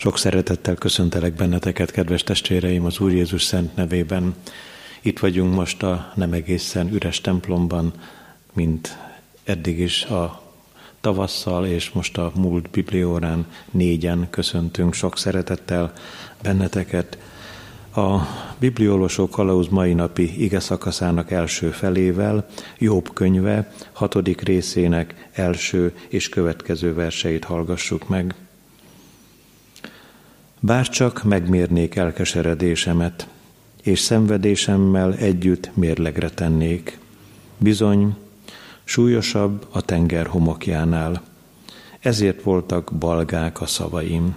Sok szeretettel köszöntelek benneteket, kedves testvéreim, az Úr Jézus szent nevében. Itt vagyunk most a nem egészen üres templomban, mint eddig is a tavasszal, és most a múlt bibliórán négyen köszöntünk sok szeretettel benneteket. A bibliolósó kalauz mai napi ige szakaszának első felével, Jobb könyve, hatodik részének első és következő verseit hallgassuk meg. Bárcsak megmérnék elkeseredésemet, és szenvedésemmel együtt mérlegre tennék. Bizony, súlyosabb a tenger homokjánál. Ezért voltak balgák a szavaim,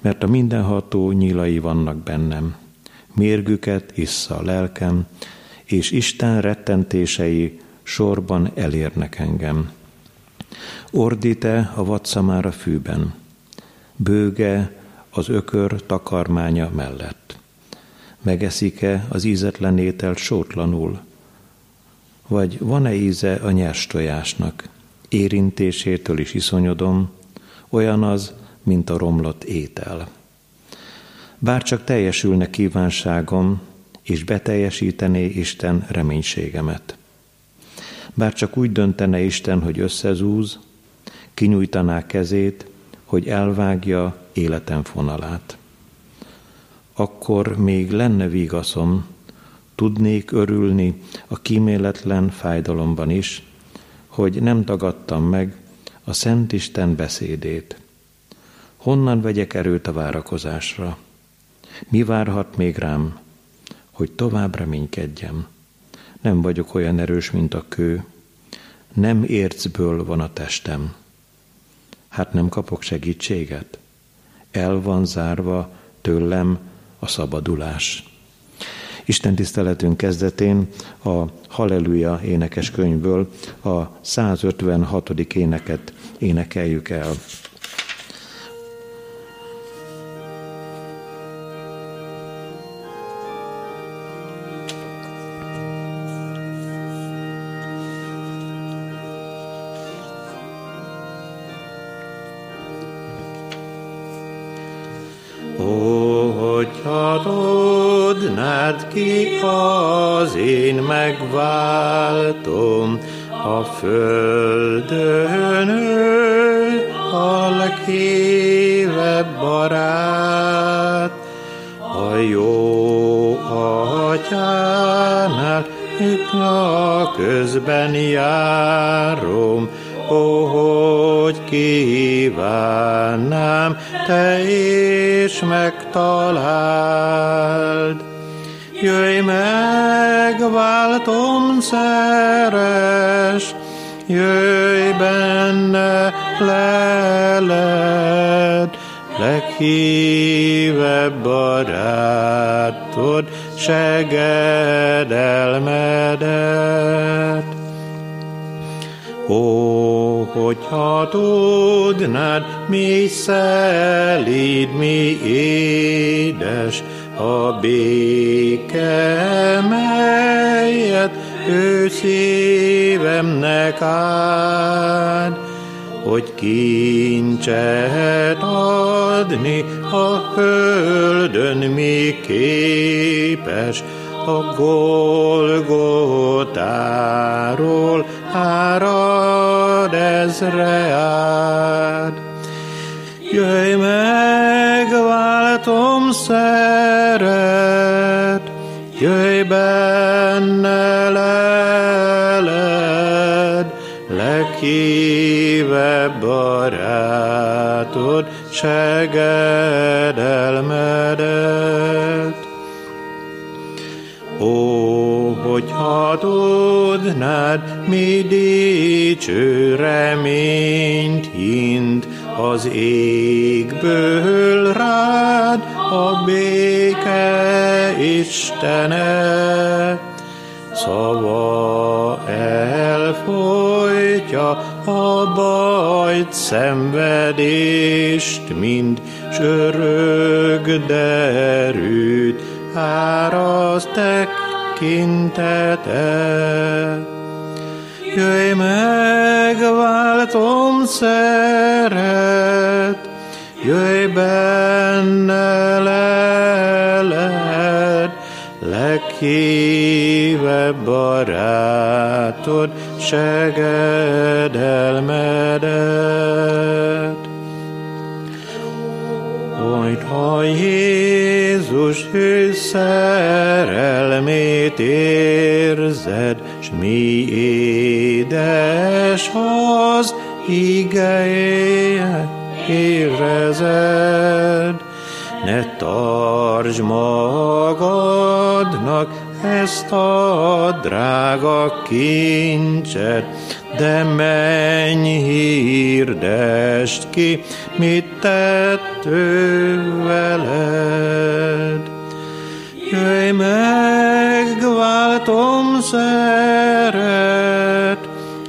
mert a mindenható nyílai vannak bennem. Mérgüket issza a lelkem, és Isten rettentései sorban elérnek engem. Ordít-e a vadszamára fűben, bőge az ökör takarmánya mellett. Megeszik-e az ízetlen ételt sótlanul? Vagy van-e íze a nyers tojásnak? Érintésétől is iszonyodom, olyan az, mint a romlott étel. Bár csak teljesülne kívánságom, és beteljesítené Isten reménységemet. Bár csak úgy döntene Isten, hogy összezúz, kinyújtaná kezét, hogy elvágja életem fonalát. Akkor még lenne vigaszom, tudnék örülni a kíméletlen fájdalomban is, hogy nem tagadtam meg a Szent Isten beszédét. Honnan vegyek erőt a várakozásra? Mi várhat még rám, hogy tovább reménykedjem? Nem vagyok olyan erős, mint a kő, nem ércből van a testem. Hát nem kapok segítséget? El van zárva tőlem a szabadulás. Isten tiszteletünk kezdetén a Halleluja énekes könyvből a 156. éneket énekeljük el. Megváltom, a földön leghívebb barátod, segedelmedet. Ó, hogyha tudnád, mi szelíd, mi a földön mi képes, a Golgotáról árad ezreád. Jöjj meg, váltom szeret, jöjj benne leled, leghívebb barátod, segedelmedet. Ó, hogyha tudnád, mi dicső reményt hint az égből rád a béke Istene. Szava elfolytja a bajt, szenvedést, mind s örök derűt, áraszt tekintete. Jöjj meg, váltom szeret, jöjj benne leled, leghívebb barátod, segedelmedet. Majd ha Jézus ő szerelmét érzed, s mi édes az igéje érezed, ne tartsd magadnak ezt a drága kincset, de menj, hirdest ki, mit tett ő veled. Jöjj meg, váltom szeret,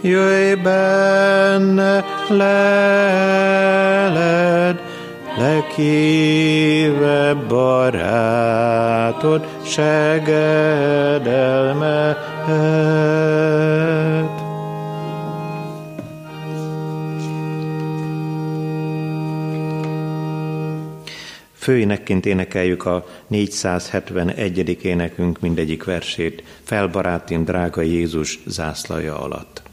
jöjj benne leled, legkívebb barátod segedelmet. Főénekként énekeljük a 471. énekünk mindegyik versét, Felbarátim, drága Jézus zászlaja alatt.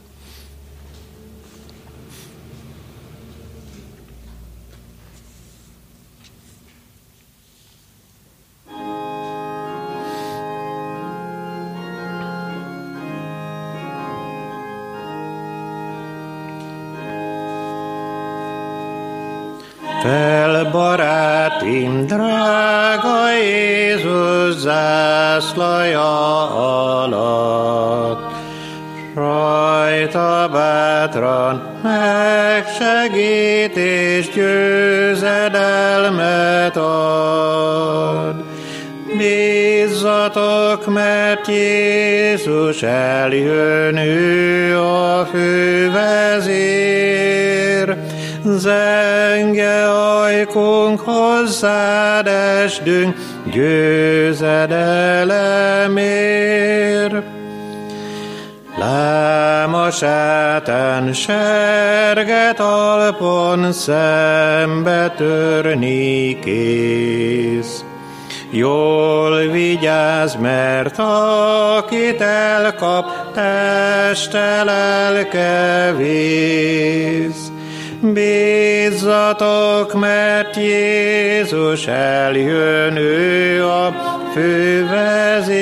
Fel, barátim, drága Jézus zászlaja alatt, rajta bátran megsegít és győzedelmet ad. Bízzatok, mert Jézus eljön, ő a fővezér, zenge ajkunk hozzád estünk, győzedelemért. Lám a sátán serget alpon szembe törni kész. Jól vigyázz, mert akit elkap, teste lelke vész. Bízzatok, mert Jézus eljön, ő a fővezér.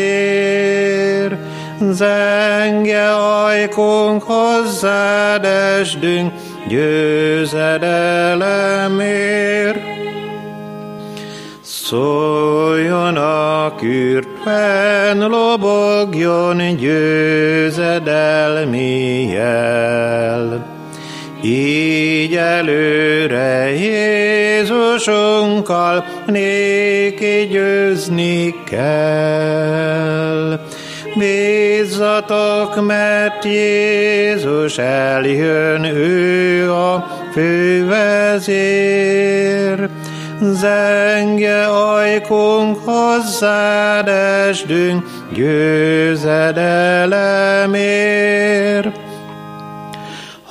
Zenge ajkunk hozzád esdünk, győzedelemért. Szóljon a kürtben, lobogjon győzedelmi jel. Így előre Jézusunkkal néki győzni kell. Bízzatok, mert Jézus eljön, ő a fővezér. Zenge ajkunk hozzád esdünk, győzedelemért.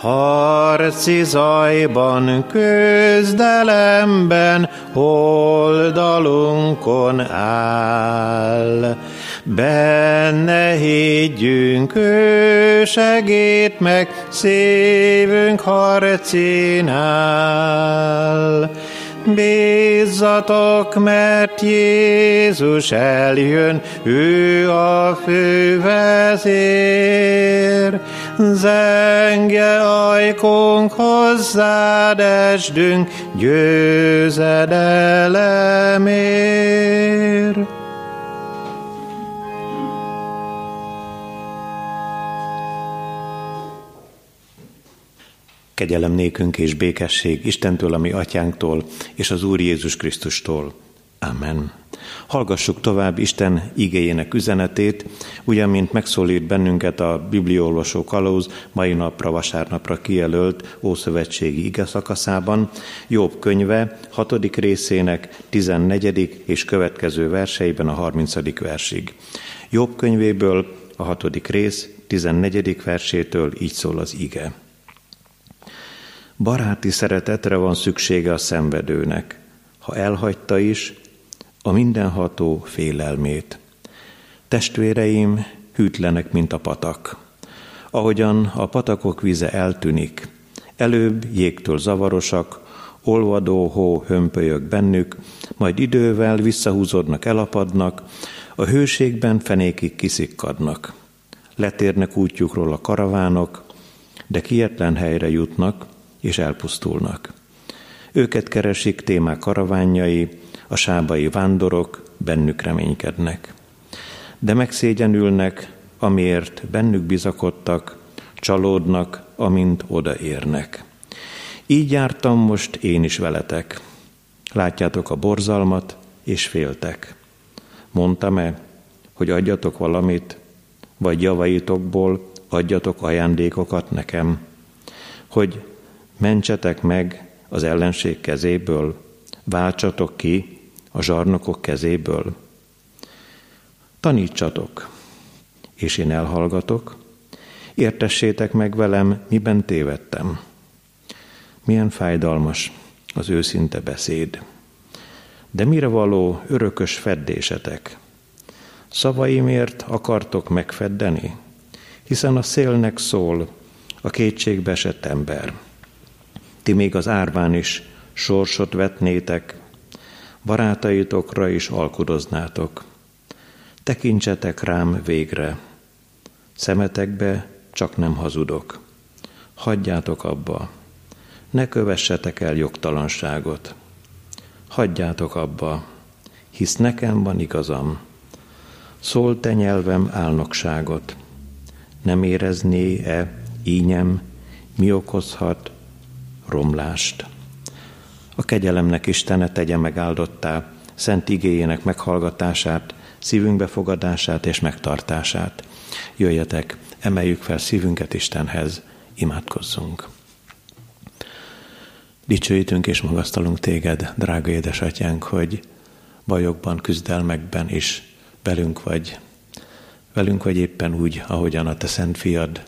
Harci zajban, közdelemben, oldalunkon áll. Benne higgyünk, ő segít meg, szívünk harcinál. Bízzatok, mert Jézus eljön, ő a fővezér. Zenge ajkunk hozzád esdünk, győzedelemért. Kegyelem nékünk és békesség Istentől, ami atyánktól, és az Úr Jézus Krisztustól. Amen. Hallgassuk tovább Isten igéjének üzenetét, ugyan mint megszólít bennünket a bibliolvasó kalóz mai napra, vasárnapra kijelölt Ószövetségi ige szakaszában, Jobb könyve 6. részének 14. és következő verseiben a 30. versig. Jobb könyvéből a 6. rész 14. versétől így szól az ige. Baráti szeretetre van szüksége a szenvedőnek, ha elhagyta is a mindenható félelmét. Testvéreim hűtlenek, mint a patak. Ahogyan a patakok vize eltűnik, előbb jégtől zavarosak, olvadó hó hömpölyög bennük, majd idővel visszahúzódnak, elapadnak, a hőségben fenékig kiszikkadnak. Letérnek útjukról a karavánok, de kietlen helyre jutnak és elpusztulnak. Őket keresik témák karaványai, a sábai vándorok bennük reménykednek. De megszégyenülnek, amiért bennük bizakodtak, csalódnak, amint odaérnek. Így jártam most én is veletek. Látjátok a borzalmat, és féltek. Mondtam-e, hogy adjatok valamit, vagy javaitokból adjatok ajándékokat nekem, hogy mentsetek meg az ellenség kezéből, váltsatok ki a zsarnokok kezéből. Tanítsatok, és én elhallgatok, értessétek meg velem, miben tévedtem. Milyen fájdalmas az őszinte beszéd. De mire való örökös feddésetek? Szavaimért akartok megfeddeni? Hiszen a szélnek szól a kétségbe esett ember. Ti még az árván is sorsot vetnétek, barátaitokra is alkudoznátok. Tekintsetek rám végre, szemetekbe csak nem hazudok. Hagyjátok abba, ne kövessetek el jogtalanságot. Hagyjátok abba, hisz nekem van igazam. Szól te nyelvem álnokságot. Nem érezné-e ínyem, mi okozhat romlást? A kegyelemnek Istene tegye megáldottá, szent igéjének meghallgatását, szívünk befogadását és megtartását. Jöjjetek, emeljük fel szívünket Istenhez, imádkozzunk. Dicsőítünk és magasztalunk téged, drága édesatyánk, hogy bajokban, küzdelmekben is velünk vagy. Velünk vagy éppen úgy, ahogyan a te szent fiad,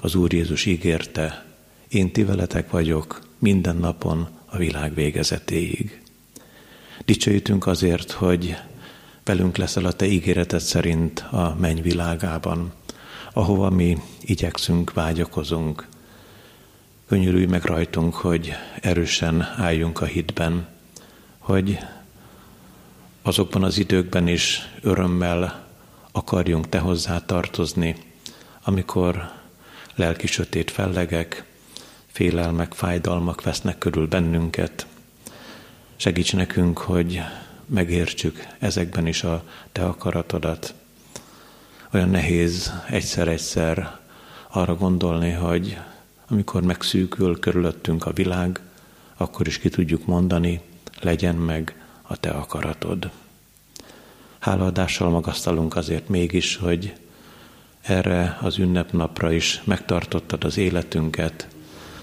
az Úr Jézus ígérte, én ti veletek vagyok minden napon a világ végezetéig. Dicsőítünk azért, hogy velünk leszel a te ígéreted szerint a mennyvilágában, ahova mi igyekszünk, vágyakozunk, Könyörülj meg rajtunk, hogy erősen álljunk a hitben, hogy azokban az időkben is örömmel akarjunk Te hozzá tartozni, amikor lelki sötét fellegek, félelmek, fájdalmak vesznek körül bennünket. Segíts nekünk, hogy megértsük ezekben is a Te akaratodat. Olyan nehéz egyszer-egyszer arra gondolni, hogy amikor megszűkül körülöttünk a világ, akkor is ki tudjuk mondani, legyen meg a te akaratod. Hálaadással magasztalunk azért mégis, hogy erre az ünnepnapra is megtartottad az életünket,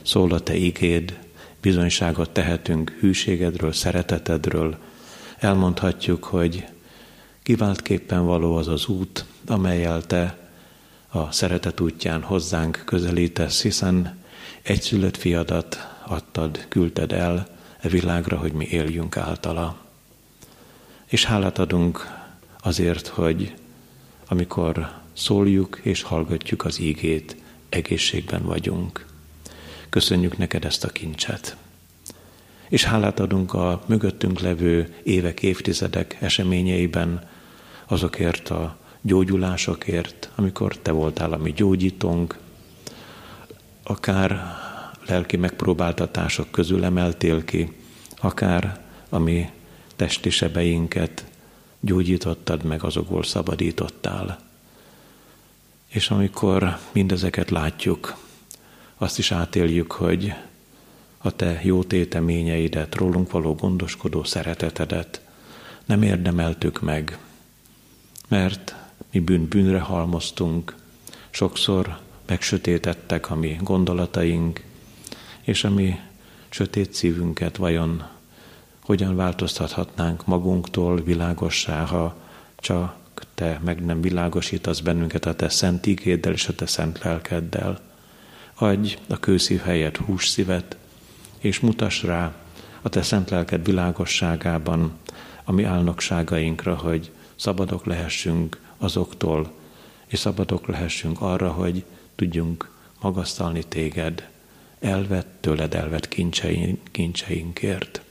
szól a te igéd, bizonyságot tehetünk hűségedről, szeretetedről, elmondhatjuk, hogy kiváltképpen való az az út, amelyel te a szeretet útján hozzánk közelítesz, hiszen egyszülött fiadat adtad, küldted el e világra, hogy mi éljünk általa. És hálát adunk azért, hogy amikor szóljuk és hallgatjuk az ígét, egészségben vagyunk. Köszönjük neked ezt a kincset. És hálát adunk a mögöttünk levő évek, évtizedek eseményeiben azokért a gyógyulásokért, amikor te voltál a mi gyógyítónk, akár lelki megpróbáltatások közül emeltél ki, akár a mi testi sebeinket gyógyítottad meg, azokból szabadítottál. És amikor mindezeket látjuk, azt is átéljük, hogy a te jó téteményeidet, rólunk való gondoskodó szeretetedet nem érdemeltük meg, mert mi bűn bűnre halmoztunk, sokszor megsötétettek a mi gondolataink, és a mi sötét szívünket vajon hogyan változtathatnánk magunktól világossá, ha csak te meg nem világosítasz bennünket a te szent ígéddel és a te szent lelkeddel. Adj a kőszív helyett hús szívet, és mutass rá a te szent lelked világosságában a mi álnokságainkra, hogy szabadok lehessünk azoktól, és szabadok lehessünk arra, hogy tudjunk magasztalni téged, elvett, tőled elvett kincseink, kincseinkért.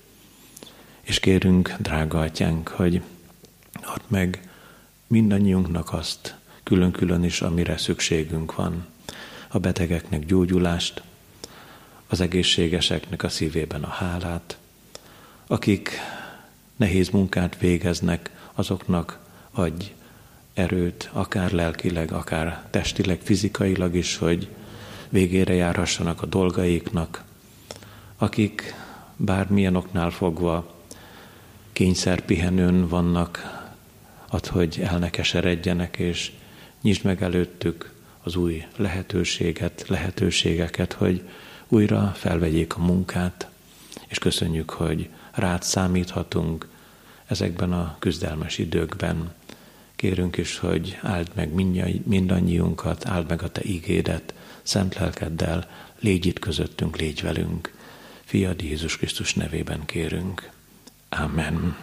És kérünk, drága atyánk, hogy add meg mindannyiunknak azt, külön-külön is, amire szükségünk van. A betegeknek gyógyulást, az egészségeseknek a szívében a hálát, akik nehéz munkát végeznek, azoknak adj erőt, akár lelkileg, akár testileg, fizikailag is, hogy végére járhassanak a dolgaiknak, akik bármilyen oknál fogva kényszerpihenőn vannak, ad, hogy elnekeseredjenek, és nyisd meg előttük az új lehetőséget, lehetőségeket, hogy újra felvegyék a munkát, és köszönjük, hogy rád számíthatunk ezekben a küzdelmes időkben. Kérünk is, hogy áld meg mindannyiunkat, áld meg a Te ígédet, szent lelkeddel, légy itt közöttünk, légy velünk. Fiad Jézus Krisztus nevében kérünk. Amen.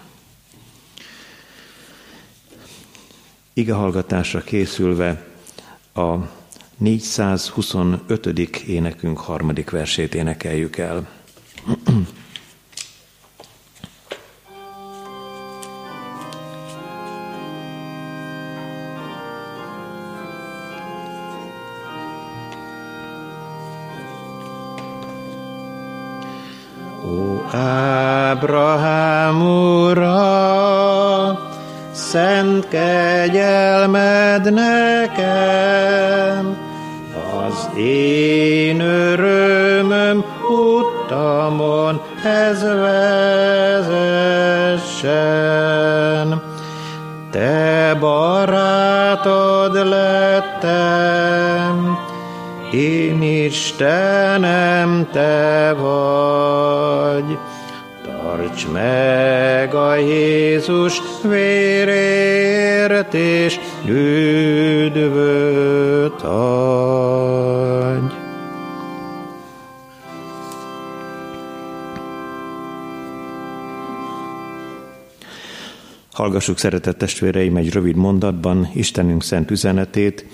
Ige hallgatásra készülve a 425. énekünk harmadik versét énekeljük el. Ó, Ábrahám ura, szent kegyelmed nekem, az én örömöm utamon ez vezessen. Te barátod lettem, én Istenem, te vagy. Tarts meg a Jézus vérért, és üdvöt adj. Hallgassuk, szeretett testvéreim, egy rövid mondatban Istenünk szent üzenetét,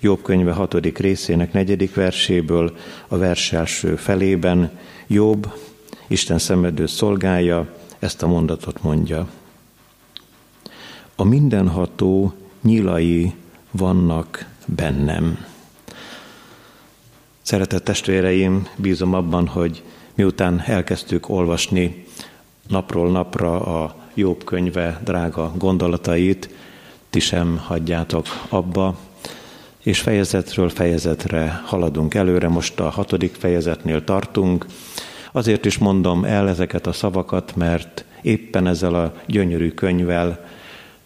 Jobb könyve hatodik részének negyedik verséből, a vers első felében Jobb, Isten szemedő szolgája, ezt a mondatot mondja. A mindenható nyilai vannak bennem. Szeretett testvéreim, bízom abban, hogy miután elkezdtük olvasni napról napra a Jobb könyve drága gondolatait, ti sem hagyjátok abba, és fejezetről fejezetre haladunk előre, most a hatodik fejezetnél tartunk. Azért is mondom el ezeket a szavakat, mert éppen ezzel a gyönyörű könyvvel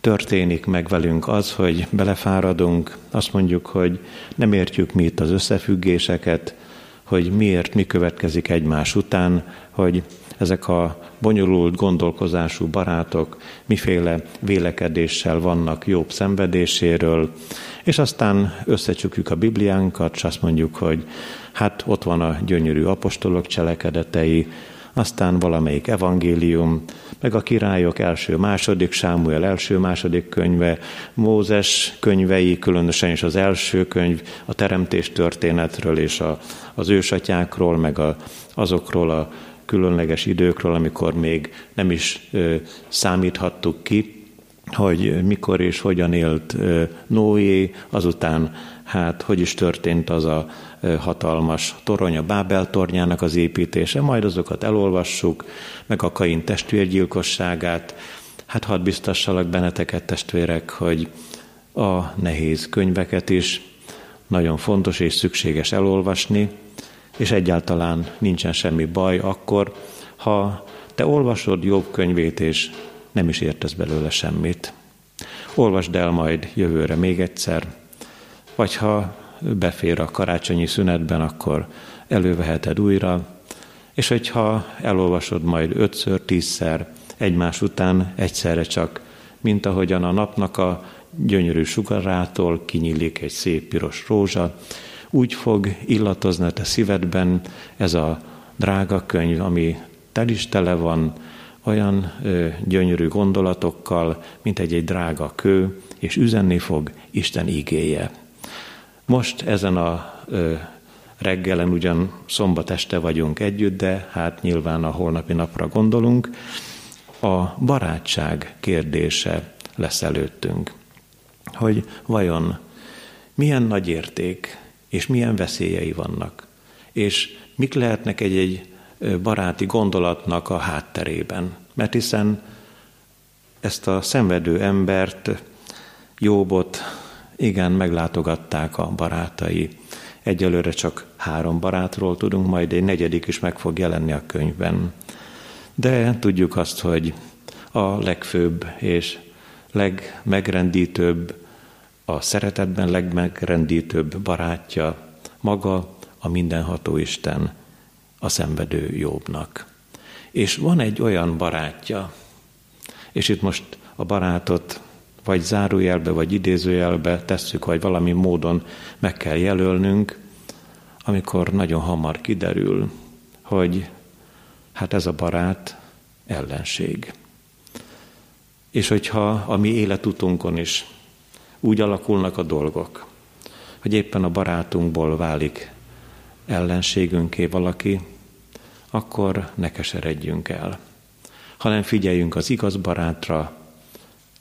történik meg velünk az, hogy belefáradunk, azt mondjuk, hogy nem értjük mi itt az összefüggéseket, hogy miért mi következik egymás után, hogy ezek a bonyolult gondolkozású barátok miféle vélekedéssel vannak jobb szenvedéséről, és aztán összecsukjuk a Bibliánkat, és azt mondjuk, hogy hát ott van a gyönyörű apostolok cselekedetei, aztán valamelyik evangélium, meg a királyok első, második, Sámuel első, második könyve, Mózes könyvei, különösen is az első könyv, a teremtés történetről és a, az ősatyákról, meg a, azokról a különleges időkről, amikor még nem is ö, számíthattuk ki, hogy mikor és hogyan élt Noé, azután hát hogy is történt az a hatalmas torony, a Bábel tornyának az építése, majd azokat elolvassuk, meg a Kain testvérgyilkosságát. Hát hadd biztassalak benneteket, testvérek, hogy a nehéz könyveket is nagyon fontos és szükséges elolvasni, és egyáltalán nincsen semmi baj akkor, ha te olvasod jobb könyvét, és nem is értesz belőle semmit. Olvasd el majd jövőre még egyszer, vagy ha befér a karácsonyi szünetben, akkor előveheted újra, és hogyha elolvasod majd ötször, tízszer, egymás után, egyszerre csak, mint ahogyan a napnak a gyönyörű sugarától kinyílik egy szép piros rózsa, úgy fog illatozni a te szívedben ez a drága könyv, ami tel is tele van olyan ö, gyönyörű gondolatokkal, mint egy-egy drága kő, és üzenni fog Isten igéje. Most ezen a ö, reggelen ugyan szombat este vagyunk együtt, de hát nyilván a holnapi napra gondolunk, a barátság kérdése lesz előttünk. Hogy vajon milyen nagy érték és milyen veszélyei vannak, és mik lehetnek egy-egy baráti gondolatnak a hátterében. Mert hiszen ezt a szenvedő embert, Jóbot, igen, meglátogatták a barátai. Egyelőre csak három barátról tudunk, majd egy negyedik is meg fog jelenni a könyvben. De tudjuk azt, hogy a legfőbb és legmegrendítőbb, a szeretetben legmegrendítőbb barátja maga a mindenható Isten, a szenvedő jobbnak. És van egy olyan barátja, és itt most a barátot vagy zárójelbe, vagy idézőjelbe tesszük, vagy valami módon meg kell jelölnünk, amikor nagyon hamar kiderül, hogy hát ez a barát ellenség. És hogyha a mi életutunkon is úgy alakulnak a dolgok, hogy éppen a barátunkból válik ellenségünké valaki, akkor ne keseredjünk el, hanem figyeljünk az igaz barátra,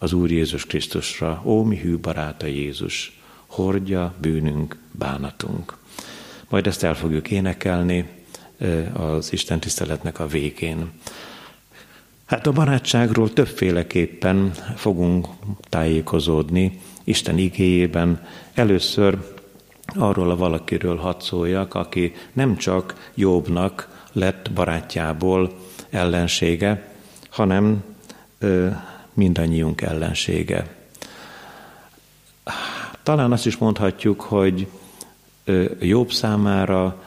az Úr Jézus Krisztusra, ó mi hű baráta Jézus, hordja bűnünk, bánatunk. Majd ezt el fogjuk énekelni az Isten tiszteletnek a végén. Hát a barátságról többféleképpen fogunk tájékozódni Isten igéjében. Először arról a valakiről hadd szóljak, aki nem csak Jobbnak lett barátjából ellensége, hanem mindannyiunk ellensége. Talán azt is mondhatjuk, hogy Jobb számára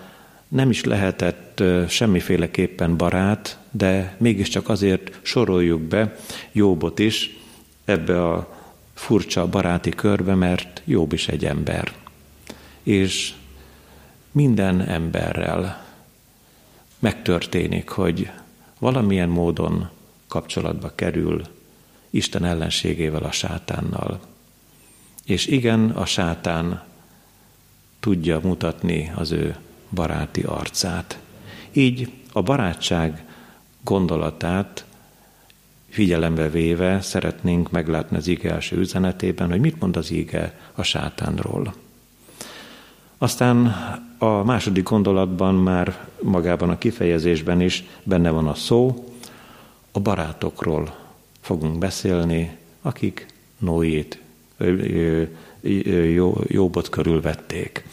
nem is lehetett semmiféleképpen barát, de mégiscsak azért soroljuk be Jobbot is ebbe a furcsa baráti körbe, mert Jobb is egy ember. És minden emberrel megtörténik, hogy valamilyen módon kapcsolatba kerül Isten ellenségével, a sátánnal. És igen, a sátán tudja mutatni az ő baráti arcát. Így a barátság gondolatát figyelembe véve szeretnénk meglátni az ige első üzenetében, hogy mit mond az ige a sátánról. Aztán a második gondolatban már magában a kifejezésben is benne van a szó, a barátokról fogunk beszélni, akik Noét, Jobbot körülvették.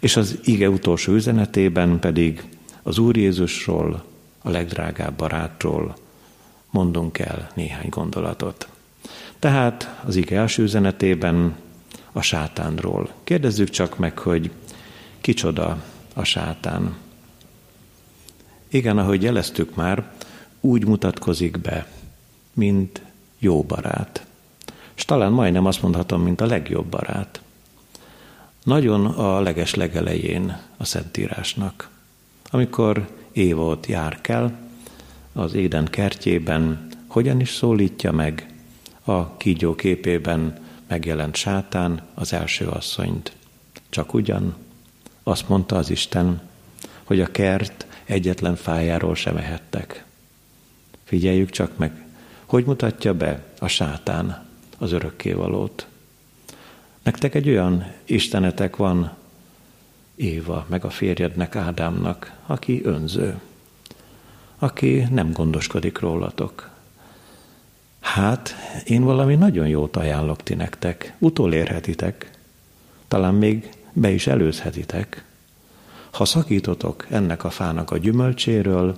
És az ige utolsó üzenetében pedig az Úr Jézusról, a legdrágább barátról mondunk el néhány gondolatot. Tehát az ige első üzenetében a sátánról. Kérdezzük csak meg, hogy kicsoda a sátán. Igen, ahogy jeleztük már, úgy mutatkozik be, mint jó barát. És talán majdnem azt mondhatom, mint a legjobb barát. Nagyon a leges legelején a Szentírásnak. Amikor Éva ott jár kell, az Éden kertjében, hogyan is szólítja meg a kígyó képében megjelent sátán az első asszonyt. Csak ugyan azt mondta az Isten, hogy a kert egyetlen fájáról sem ehettek. Figyeljük csak meg, hogy mutatja be a sátán az örökkévalót. Nektek egy olyan istenetek van, Éva, meg a férjednek, Ádámnak, aki önző, aki nem gondoskodik rólatok. Hát, én valami nagyon jót ajánlok ti nektek, utolérhetitek, talán még be is előzhetitek. Ha szakítotok ennek a fának a gyümölcséről,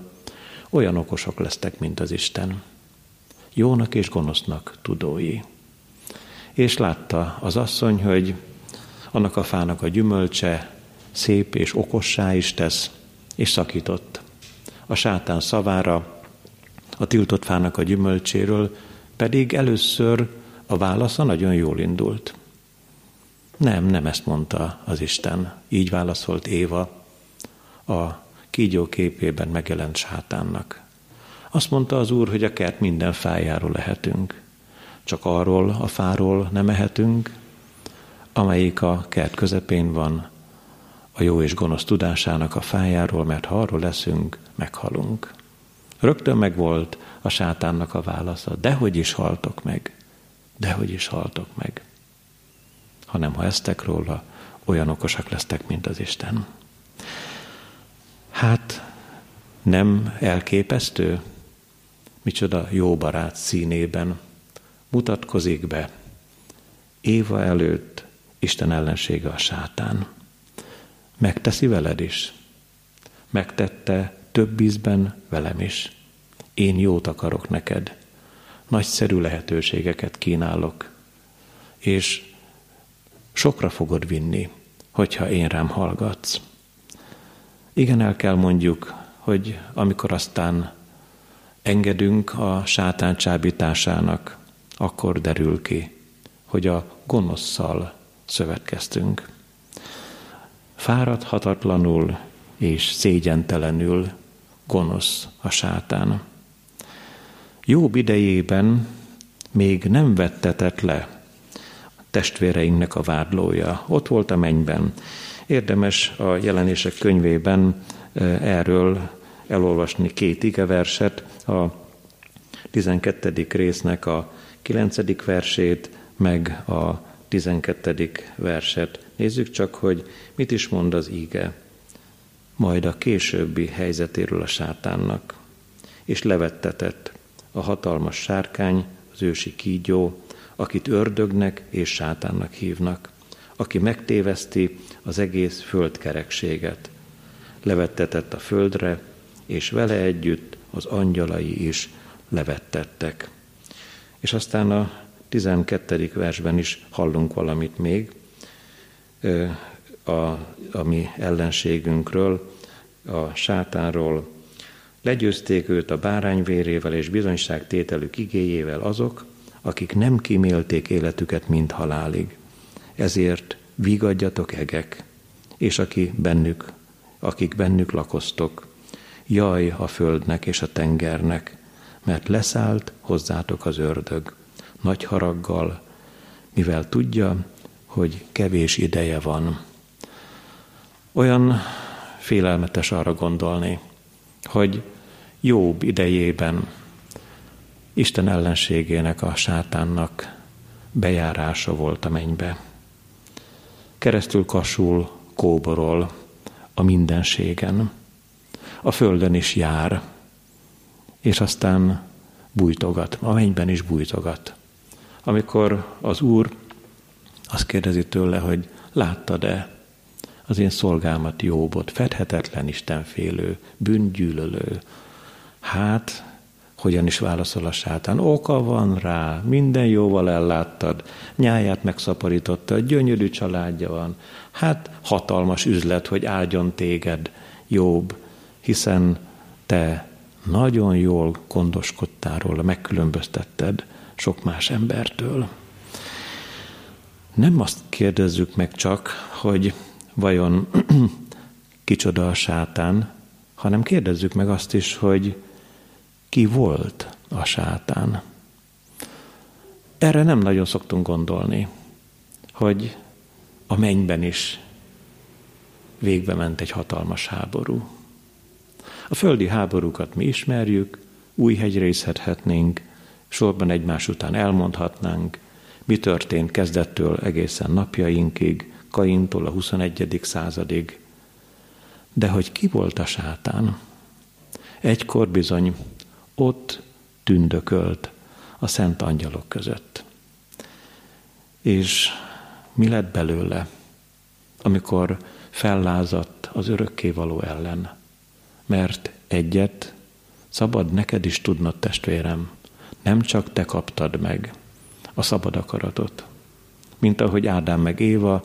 olyan okosok lesztek, mint az Isten. Jónak és gonosznak tudói. És látta az asszony, hogy annak a fának a gyümölcse szép és okossá is tesz, és szakított. A sátán szavára, a tiltott fának a gyümölcséről pedig először a válasza nagyon jól indult. Nem, nem ezt mondta az Isten. Így válaszolt Éva a kígyó képében megjelent sátánnak. Azt mondta az Úr, hogy a kert minden fájáról lehetünk. Csak arról a fáról nem ehetünk, amelyik a kert közepén van, a jó és gonosz tudásának a fájáról, mert ha arról leszünk, meghalunk. Rögtön megvolt a sátánnak a válasza, dehogy is haltok meg, dehogy is haltok meg. Hanem ha eztek róla, olyan okosak lesztek, mint az Isten. Hát nem elképesztő, micsoda jó barát színében mutatkozik be Éva előtt Isten ellensége a sátán. Megteszi veled is. Megtette több ízben velem is. Én jót akarok neked. Nagyszerű lehetőségeket kínálok. És sokra fogod vinni, hogyha én rám hallgatsz. Igen, el kell mondjuk, hogy amikor aztán engedünk a sátán csábításának, akkor derül ki, hogy a gonoszszal szövetkeztünk. Fáradhatatlanul és szégyentelenül gonosz a sátán. Jobb idejében még nem vettetett le testvéreinknek a vádlója. Ott volt a mennyben. Érdemes a jelenések könyvében eh, erről elolvasni két igeverset, a 12. résznek a 9. versét, meg a 12. verset. Nézzük csak, hogy mit is mond az íge. Majd a későbbi helyzetéről a sátánnak. És levettetett a hatalmas sárkány, az ősi kígyó, akit ördögnek és sátánnak hívnak, aki megtéveszti az egész földkerekséget. Levettetett a földre, és vele együtt az angyalai is levettettek. És aztán a 12. versben is hallunk valamit még a, a mi ellenségünkről, a sátánról. Legyőzték őt a bárányvérével és bizonyságtételük igéjével azok, akik nem kimélték életüket, mint halálig. Ezért vigadjatok egek, és aki bennük, akik bennük lakoztok, jaj a földnek és a tengernek, mert leszállt hozzátok az ördög, nagy haraggal, mivel tudja, hogy kevés ideje van. Olyan félelmetes arra gondolni, hogy jobb idejében Isten ellenségének, a sátánnak bejárása volt a mennybe. Keresztül kasul, kóborol a mindenségen, a földön is jár, és aztán bújtogat, a mennyben is bújtogat. Amikor az Úr azt kérdezi tőle, hogy láttad-e az én szolgámat Jóbot, fedhetetlen Istenfélő, bűngyűlölő. Hát, hogyan is válaszol a sátán? Oka van rá, minden jóval elláttad, nyáját megszaporította, gyönyörű családja van. Hát hatalmas üzlet, hogy áldjon téged, Jobb, hiszen te nagyon jól gondoskodtál róla, megkülönböztetted sok más embertől. Nem azt kérdezzük meg csak, hogy vajon kicsoda a sátán, hanem kérdezzük meg azt is, hogy ki volt a sátán. Erre nem nagyon szoktunk gondolni, hogy a mennyben is végbe ment egy hatalmas háború. A földi háborúkat mi ismerjük, új hegyrészhethetnénk, sorban egymás után elmondhatnánk, mi történt kezdettől egészen napjainkig, Kaintól a 21. századig. De hogy ki volt a sátán? Egykor bizony ott tündökölt a szent angyalok között. És mi lett belőle, amikor fellázadt az örökkévaló ellen? Mert egyet szabad neked is tudnod, testvérem, nem csak te kaptad meg a szabad akaratot, mint ahogy Ádám meg Éva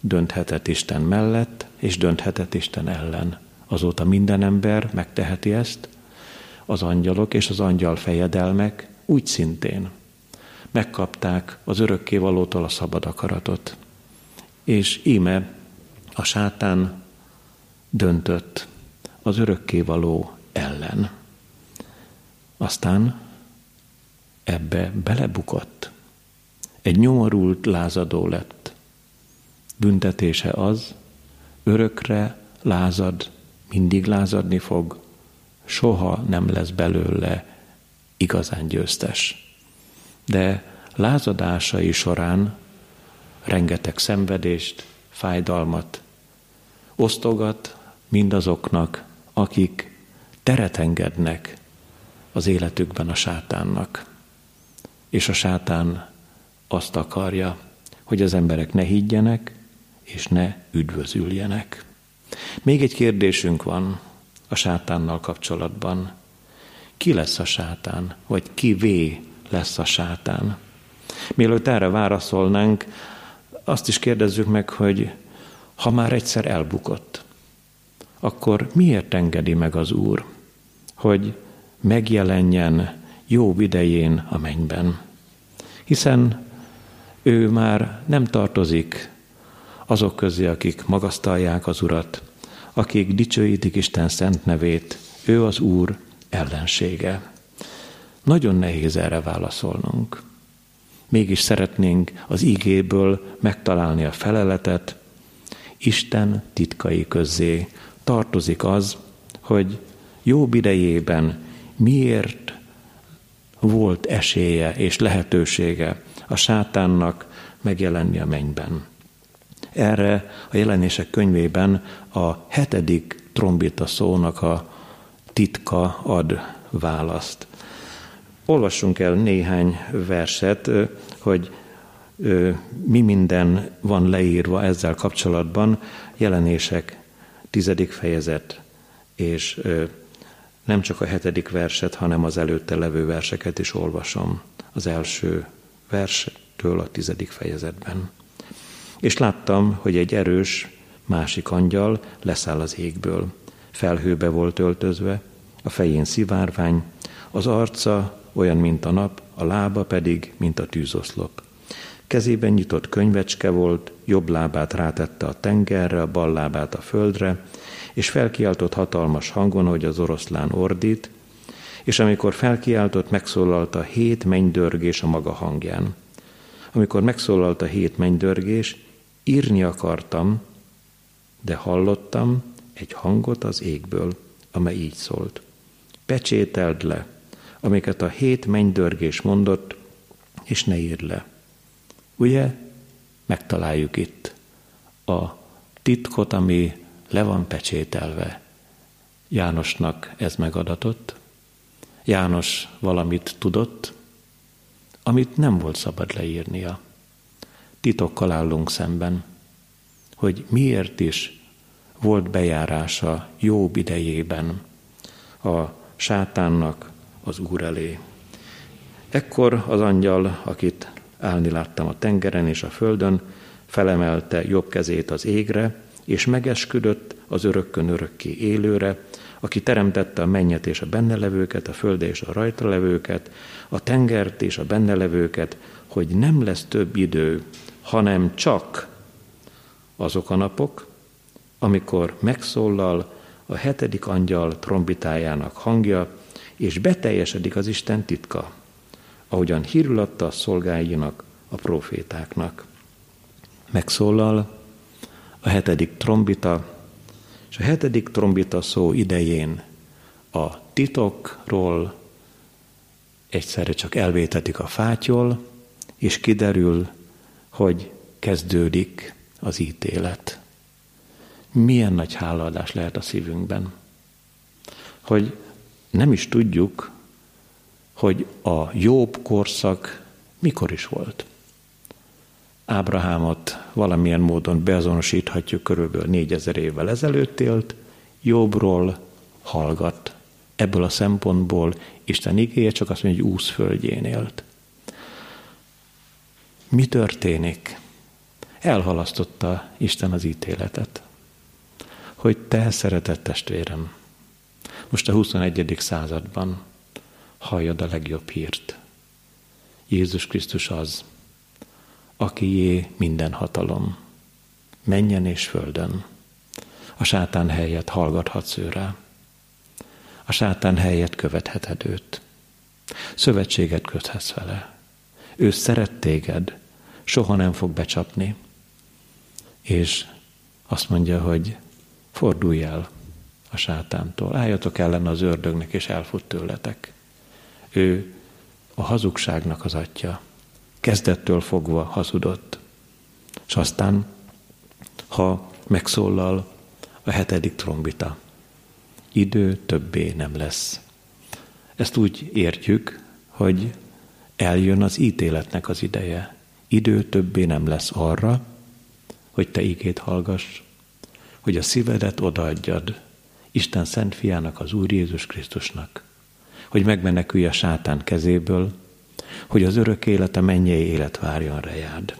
dönthetett Isten mellett, és dönthetett Isten ellen. Azóta minden ember megteheti ezt, az angyalok és az angyal fejedelmek úgy szintén megkapták az örökkévalótól a szabad akaratot. És íme a sátán döntött az örökkévaló ellen. Aztán ebbe belebukott. Egy nyomorult lázadó lett. Büntetése az, örökre lázad, mindig lázadni fog, soha nem lesz belőle igazán győztes. De lázadásai során rengeteg szenvedést, fájdalmat osztogat mindazoknak, akik teret engednek az életükben a sátánnak. És a sátán azt akarja, hogy az emberek ne higgyenek, és ne üdvözüljenek. Még egy kérdésünk van a sátánnal kapcsolatban. Ki lesz a sátán, vagy ki vé lesz a sátán? Mielőtt erre válaszolnánk, azt is kérdezzük meg, hogy ha már egyszer elbukott, akkor miért engedi meg az Úr, hogy megjelenjen jó idején a mennyben? Hiszen ő már nem tartozik azok közé, akik magasztalják az Urat, akik dicsőítik Isten szent nevét, ő az Úr ellensége. Nagyon nehéz erre válaszolnunk. Mégis szeretnénk az igéből megtalálni a feleletet, Isten titkai közé tartozik az, hogy jobb idejében miért volt esélye és lehetősége a sátánnak megjelenni a mennyben. Erre a jelenések könyvében a hetedik trombita szónak a titka ad választ. Olvassunk el néhány verset, hogy mi minden van leírva ezzel kapcsolatban, jelenések tizedik fejezet, és nem csak a hetedik verset, hanem az előtte levő verseket is olvasom az első verstől a tizedik fejezetben. És láttam, hogy egy erős másik angyal leszáll az égből. Felhőbe volt öltözve, a fején szivárvány, az arca olyan, mint a nap, a lába pedig, mint a tűzoszlop. Kezében nyitott könyvecske volt, jobb lábát rátette a tengerre, a bal lábát a földre, és felkiáltott hatalmas hangon, hogy az oroszlán ordít, és amikor felkiáltott, megszólalt a hét mennydörgés a maga hangján. Amikor megszólalt a hét mennydörgés, írni akartam, de hallottam egy hangot az égből, amely így szólt. Pecsételd le, amiket a hét mennydörgés mondott, és ne írd le. Ugye? Megtaláljuk itt a titkot, ami le van pecsételve. Jánosnak ez megadatott. János valamit tudott, amit nem volt szabad leírnia. Titokkal állunk szemben, hogy miért is volt bejárása jobb idejében a sátánnak az Úr elé. Ekkor az angyal, akit állni láttam a tengeren és a földön, felemelte jobb kezét az égre, és megesküdött az örökkön örökké élőre, aki teremtette a mennyet és a benne levőket, a föld és a rajta levőket, a tengert és a benne levőket, hogy nem lesz több idő, hanem csak azok a napok, amikor megszólal a hetedik angyal trombitájának hangja, és beteljesedik az Isten titka, ahogyan hírül adta a szolgáinak, a profétáknak. Megszólal a hetedik trombita, és a hetedik trombita szó idején a titokról egyszerre csak elvétetik a fátyol, és kiderül, hogy kezdődik az ítélet. Milyen nagy hálaadás lehet a szívünkben, hogy nem is tudjuk, hogy a jobb korszak mikor is volt. Ábrahámot valamilyen módon beazonosíthatjuk körülbelül négyezer évvel ezelőtt élt, jobbról hallgat. Ebből a szempontból Isten igéje csak azt mondja, hogy úsz földjén élt. Mi történik? Elhalasztotta Isten az ítéletet. Hogy te, szeretett testvérem, most a 21. században halljad a legjobb hírt. Jézus Krisztus az, akié minden hatalom, menjen és földön. A sátán helyett hallgathatsz őre. a sátán helyet követheted őt. Szövetséget köthetsz vele. Ő szeret téged, soha nem fog becsapni. És azt mondja, hogy fordulj el a sátántól, álljatok ellen az ördögnek, és elfut tőletek. Ő a hazugságnak az atya. Kezdettől fogva hazudott. És aztán, ha megszólal a hetedik trombita, idő többé nem lesz. Ezt úgy értjük, hogy eljön az ítéletnek az ideje. Idő többé nem lesz arra, hogy te igét hallgass, hogy a szívedet odaadjad Isten szent fiának, az Úr Jézus Krisztusnak, hogy megmenekülj a sátán kezéből, hogy az örök élete mennyei élet várjon rejád.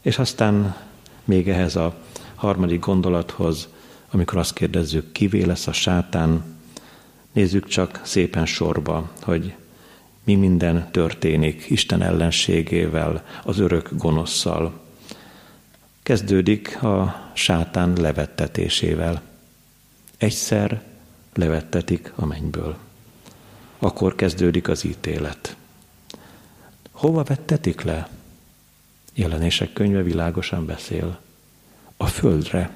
És aztán még ehhez a harmadik gondolathoz, amikor azt kérdezzük, kivé lesz a sátán, nézzük csak szépen sorba, hogy mi minden történik Isten ellenségével, az örök gonoszszal. Kezdődik a sátán levettetésével. Egyszer levettetik a mennyből. Akkor kezdődik az ítélet. Hova vettetik le? Jelenések könyve világosan beszél. A földre.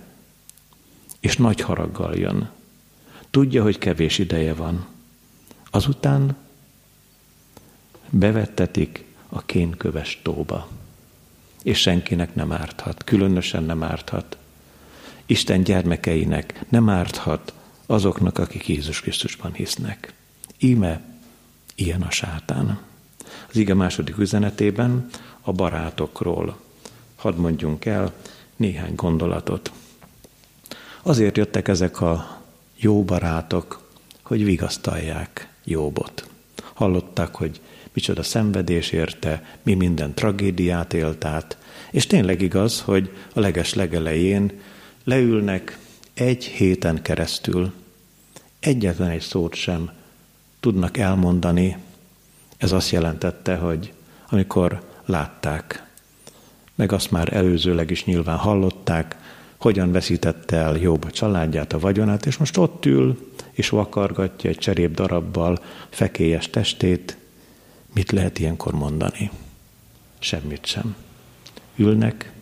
És nagy haraggal jön. Tudja, hogy kevés ideje van. Azután bevettetik a kénköves tóba. És senkinek nem árthat, különösen nem árthat. Isten gyermekeinek nem árthat azoknak, akik Jézus Krisztusban hisznek. Íme ilyen a sátán. Az ige második üzenetében a barátokról. Hadd mondjunk el néhány gondolatot. Azért jöttek ezek a jó barátok, hogy vigasztalják Jóbot. Hallották, hogy micsoda szenvedés érte, mi minden tragédiát élt át, és tényleg igaz, hogy a leges legelején leülnek egy héten keresztül, egyetlen egy szót sem tudnak elmondani. Ez azt jelentette, hogy amikor látták, meg azt már előzőleg is nyilván hallották, hogyan veszítette el jobb családját, a vagyonát, és most ott ül, és vakargatja egy cserép darabbal fekélyes testét. Mit lehet ilyenkor mondani? Semmit sem. Ülnek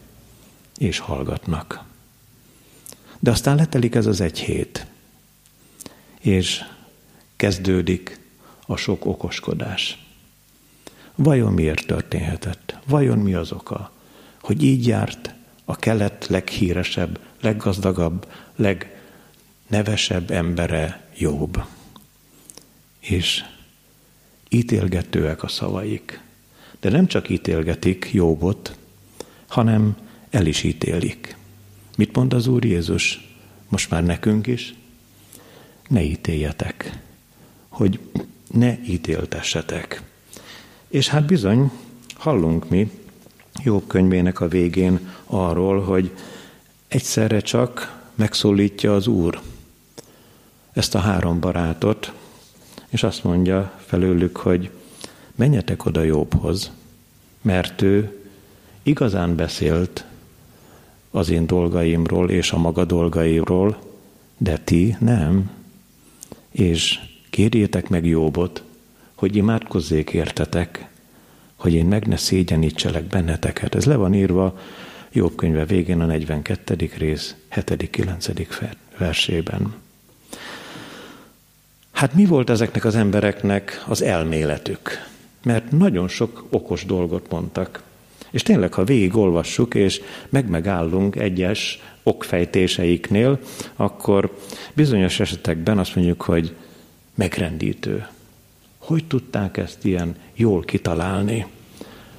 és hallgatnak. De aztán letelik ez az egy hét, és kezdődik a sok okoskodás. Vajon miért történhetett? Vajon mi az oka, hogy így járt a kelet leghíresebb, leggazdagabb, legnevesebb embere Jobb? És ítélgetőek a szavaik. De nem csak ítélgetik Jobbot, hanem el is ítélik. Mit mond az Úr Jézus? Most már nekünk is? Ne ítéljetek, hogy ne ítéltessetek. És hát bizony, hallunk mi Jobb könyvének a végén arról, hogy egyszerre csak megszólítja az Úr ezt a három barátot, és azt mondja felőlük, hogy menjetek oda Jobbhoz, mert ő igazán beszélt az én dolgaimról és a maga dolgairól, de ti nem. És kérjétek meg Jobbot, hogy imádkozzék értetek, hogy én meg ne szégyenítselek benneteket. Ez le van írva Jobb könyve végén a 42. rész 7.-9. versében. Hát mi volt ezeknek az embereknek az elméletük? Mert nagyon sok okos dolgot mondtak. És tényleg, ha végigolvassuk és megmegállunk egyes okfejtéseiknél, akkor bizonyos esetekben azt mondjuk, hogy megrendítő. Hogy tudták ezt ilyen jól kitalálni?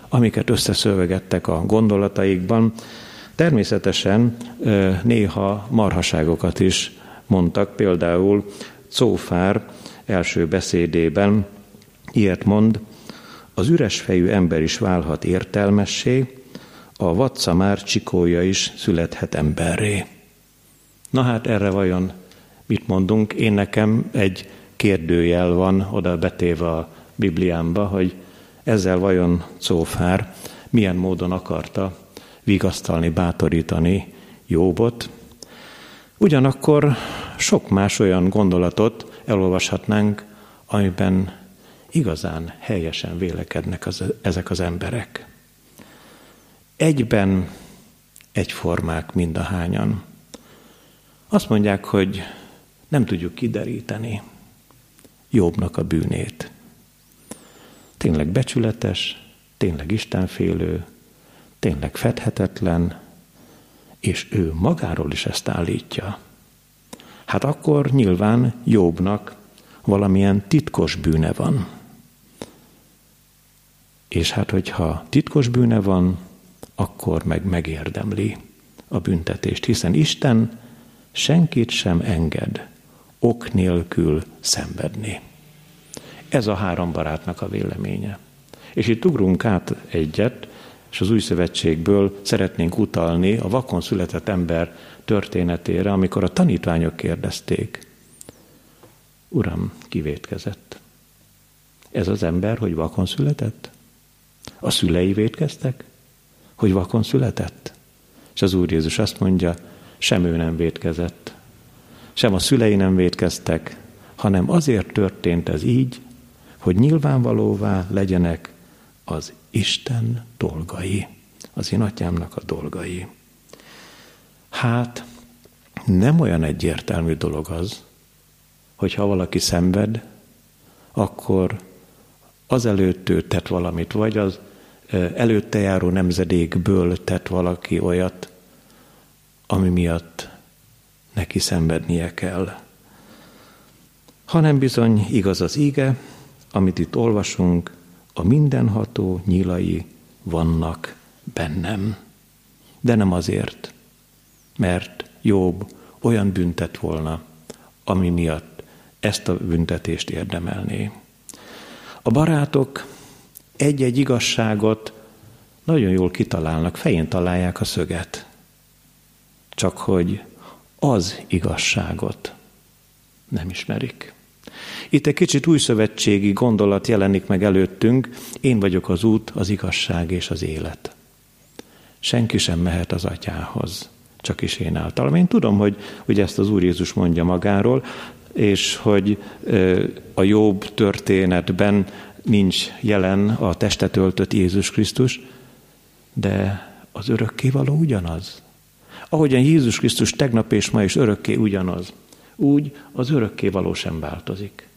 Amiket összeszövegettek a gondolataikban, természetesen néha marhaságokat is mondtak, például Cófár első beszédében ilyet mond, az üres fejű ember is válhat értelmessé, a vadszamár csikója is születhet emberré. Na hát erre vajon mit mondunk? Én nekem egy kérdőjel van oda betéve a Bibliámba, hogy ezzel vajon Cófár milyen módon akarta vigasztalni, bátorítani Jóbot. Ugyanakkor sok más olyan gondolatot elolvashatnánk, amiben igazán helyesen vélekednek az, ezek az emberek. Egyben egyformák mind a hányan. Azt mondják, hogy nem tudjuk kideríteni jobbnak a bűnét. Tényleg becsületes, tényleg istenfélő, tényleg fedhetetlen, és ő magáról is ezt állítja. Hát akkor nyilván jobbnak valamilyen titkos bűne van. És hát, hogyha titkos bűne van, akkor meg megérdemli a büntetést, hiszen Isten senkit sem enged ok nélkül szenvedni. Ez a három barátnak a véleménye. És itt ugrunk át egyet, és az új szövetségből szeretnénk utalni a vakon született ember történetére, amikor a tanítványok kérdezték, Uram, kivétkezett. Ez az ember, hogy vakon született? A szülei vétkeztek, hogy vakon született? És az Úr Jézus azt mondja, sem ő nem vétkezett, sem a szülei nem vétkeztek, hanem azért történt ez így, hogy nyilvánvalóvá legyenek az Isten dolgai, az én atyámnak a dolgai. Hát nem olyan egyértelmű dolog az, hogyha valaki szenved, akkor azelőtt ő tett valamit, vagy az előtte járó nemzedékből tett valaki olyat, ami miatt neki szenvednie kell. Hanem bizony igaz az íge, amit itt olvasunk, a mindenható nyilai vannak bennem. De nem azért, mert Jobb olyan büntet volna, ami miatt ezt a büntetést érdemelné. A barátok egy-egy igazságot nagyon jól kitalálnak, fején találják a szöget. Csak hogy az igazságot nem ismerik. Itt egy kicsit új szövetségi gondolat jelenik meg előttünk, én vagyok az út, az igazság és az élet. Senki sem mehet az atyához, csak is én általam. Én tudom, hogy, hogy ezt az Úr Jézus mondja magáról, és hogy a jobb történetben nincs jelen a testet öltött Jézus Krisztus, de az örökkévaló ugyanaz. Ahogyan Jézus Krisztus tegnap és ma is örökké ugyanaz, úgy az örökkévaló sem változik.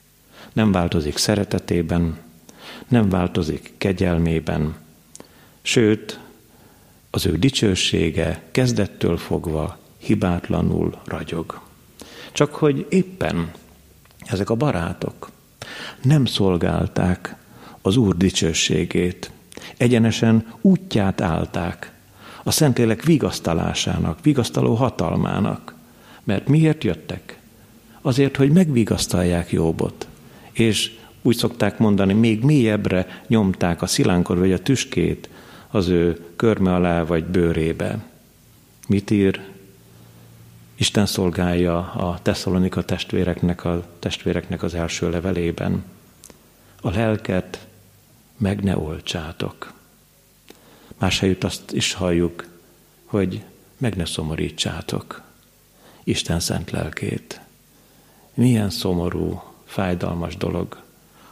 Nem változik szeretetében, nem változik kegyelmében, sőt, az ő dicsősége kezdettől fogva hibátlanul ragyog. Csak hogy éppen ezek a barátok nem szolgálták az Úr dicsőségét, egyenesen útját állták a Szentlélek vigasztalásának, vigasztaló hatalmának. Mert miért jöttek? Azért, hogy megvigasztalják Jobbot. És úgy szokták mondani, még mélyebbre nyomták a szilánkor vagy a tüskét az ő körme alá vagy bőrébe. Mit ír? Isten szolgálja a Tesszalonika testvéreknek, a testvéreknek az első levelében. A lelket meg ne olcsátok. Más helyütt azt is halljuk, hogy meg ne szomorítsátok Isten szent lelkét. Milyen szomorú, fájdalmas dolog,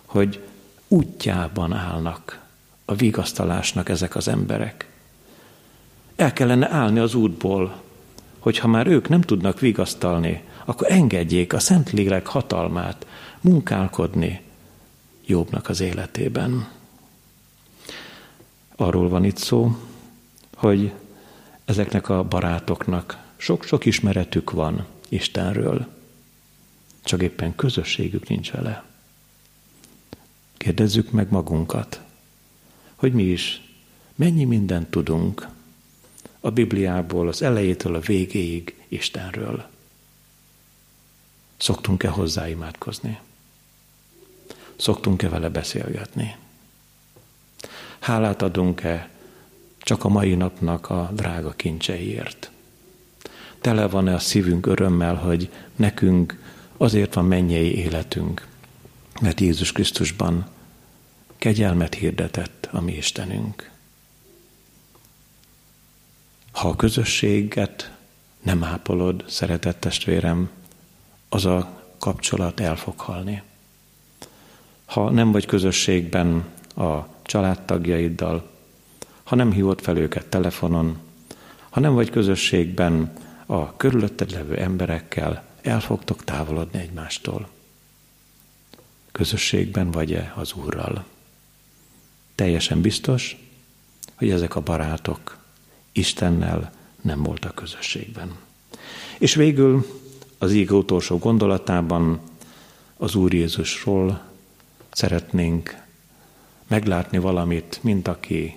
hogy útjában állnak a vigasztalásnak ezek az emberek. El kellene állni az útból, hogyha már ők nem tudnak vigasztalni, akkor engedjék a Szentlélek hatalmát munkálkodni jobbnak az életében. Arról van itt szó, hogy ezeknek a barátoknak sok-sok ismeretük van Istenről, csak éppen közösségük nincs vele. Kérdezzük meg magunkat, hogy mi is mennyi mindent tudunk a Bibliából az elejétől a végéig Istenről. Szoktunk-e hozzá imádkozni? Szoktunk-e vele beszélgetni? Hálát adunk-e csak a mai napnak a drága kincseiért? Tele van-e a szívünk örömmel, hogy nekünk azért van mennyei életünk, mert Jézus Krisztusban kegyelmet hirdetett a mi Istenünk. Ha a közösséget nem ápolod, szeretett testvérem, az a kapcsolat el fog halni. Ha nem vagy közösségben a családtagjaiddal, ha nem hívod fel őket telefonon, ha nem vagy közösségben a körülötted levő emberekkel, el fogtok távolodni egymástól. Közösségben vagy-e az Úrral? Teljesen biztos, hogy ezek a barátok Istennel nem voltak közösségben. És végül az íg utolsó gondolatában az Úr Jézusról szeretnénk meglátni valamit, mint aki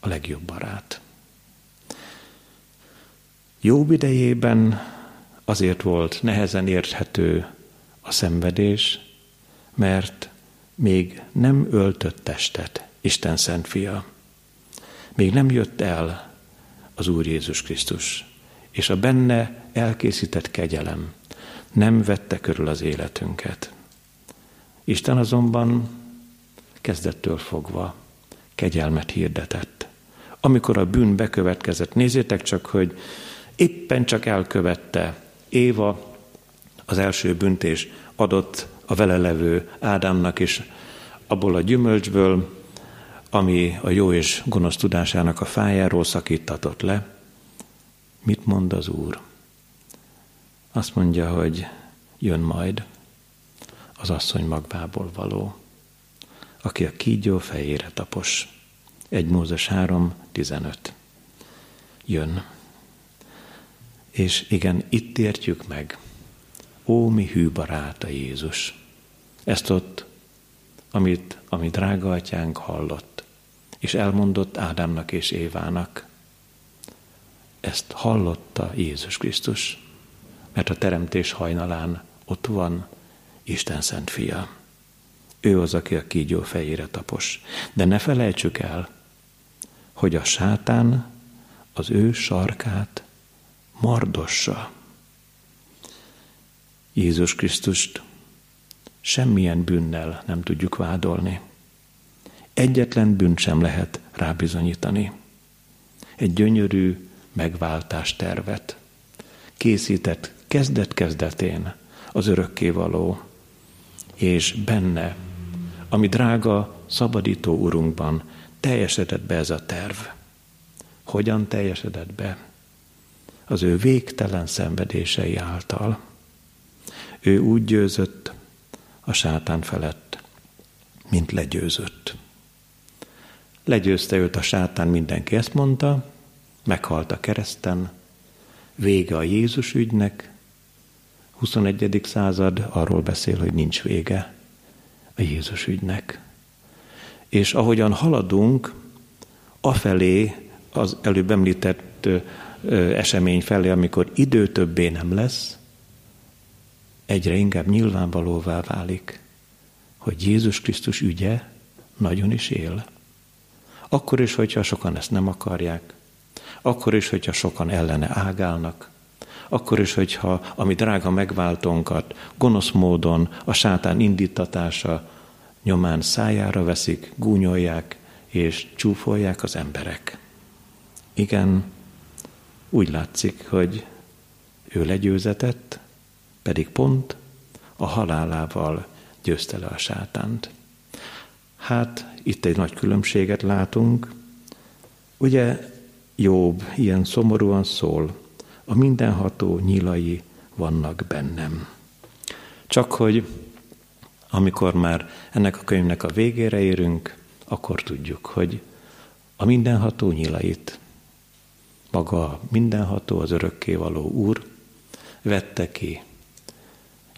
a legjobb barát. Jobb idejében azért volt nehezen érthető a szenvedés, mert még nem öltött testet Isten Szent Fia. Még nem jött el az Úr Jézus Krisztus, és a benne elkészített kegyelem nem vette körül az életünket. Isten azonban kezdettől fogva kegyelmet hirdetett. Amikor a bűn bekövetkezett, nézzétek csak, hogy éppen csak elkövette Éva az első büntés adott a vele levő Ádámnak is abból a gyümölcsből, ami a jó és gonosz tudásának a fájáról szakítatott le. Mit mond az Úr? Azt mondja, hogy jön majd az asszony magvából való, aki a kígyó fejére tapos. 1 Mózes 3, 15. Jön. És igen, itt értjük meg, ó, mi hű baráta Jézus. Ezt ott, amit, amit drága atyánk hallott, és elmondott Ádámnak és Évának. Ezt hallotta Jézus Krisztus, mert a teremtés hajnalán ott van Isten szent fia. Ő az, aki a kígyó fejére tapos. De ne felejtsük el, hogy a sátán az ő sarkát mardossa. Jézus Krisztust semmilyen bűnnel nem tudjuk vádolni. Egyetlen bűn sem lehet rábizonyítani. Egy gyönyörű megváltás tervet készített kezdet-kezdetén az örökkévaló, és benne, ami drága szabadító urunkban teljesedett be ez a terv. Hogyan teljesedett be? Az ő végtelen szenvedései által. Ő úgy győzött a sátán felett, mint legyőzött. Legyőzte őt a sátán, mindenki ezt mondta, meghalt a kereszten, vége a Jézus ügynek, 21. század arról beszél, hogy nincs vége a Jézus ügynek. És ahogyan haladunk, afelé, az előbb említett esemény felé, amikor idő többé nem lesz, egyre inkább nyilvánvalóvá válik, hogy Jézus Krisztus ügye nagyon is él. Akkor is, hogyha sokan ezt nem akarják, akkor is, hogyha sokan ellene ágálnak, akkor is, hogyha a mi drága megváltónkat gonosz módon a sátán indítatása nyomán szájára veszik, gúnyolják és csúfolják az emberek. Igen, úgy látszik, hogy ő legyőzetett, pedig pont a halálával győzte le a sátánt. Hát itt egy nagy különbséget látunk. Ugye Jobb ilyen szomorúan szól, a mindenható nyilai vannak bennem. Csak hogy amikor már ennek a könyvnek a végére érünk, akkor tudjuk, hogy a mindenható nyilait maga mindenható, az örökkévaló Úr vette ki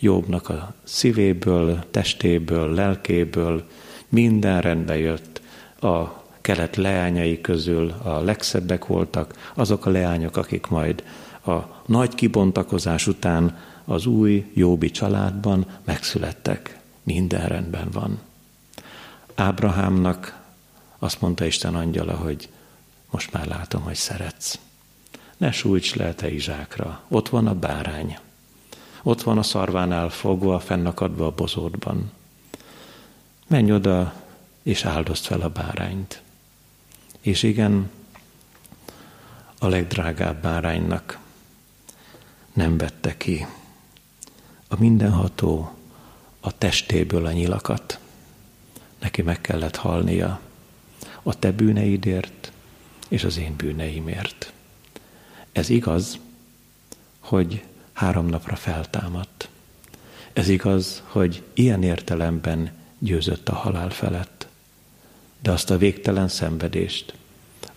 Jobbnak a szívéből, testéből, lelkéből, minden rendbe jött a kelet leányai közül a legszebbek voltak, azok a leányok, akik majd a nagy kibontakozás után az új Jóbi családban megszülettek. Minden rendben van. Ábrahámnak azt mondta Isten angyala, hogy most már látom, hogy szeretsz. Ne sújts le te Izsákra, ott van a bárány. Ott van a szarvánál fogva, fennakadva a bozótban. Menj oda, és áldozd fel a bárányt. És igen, a legdrágább báránynak nem vette ki a mindenható a testéből a nyilakat. Neki meg kellett halnia a te bűneidért és az én bűneimért. Ez igaz, hogy három napra feltámadt. Ez igaz, hogy ilyen értelemben győzött a halál felett. De azt a végtelen szenvedést,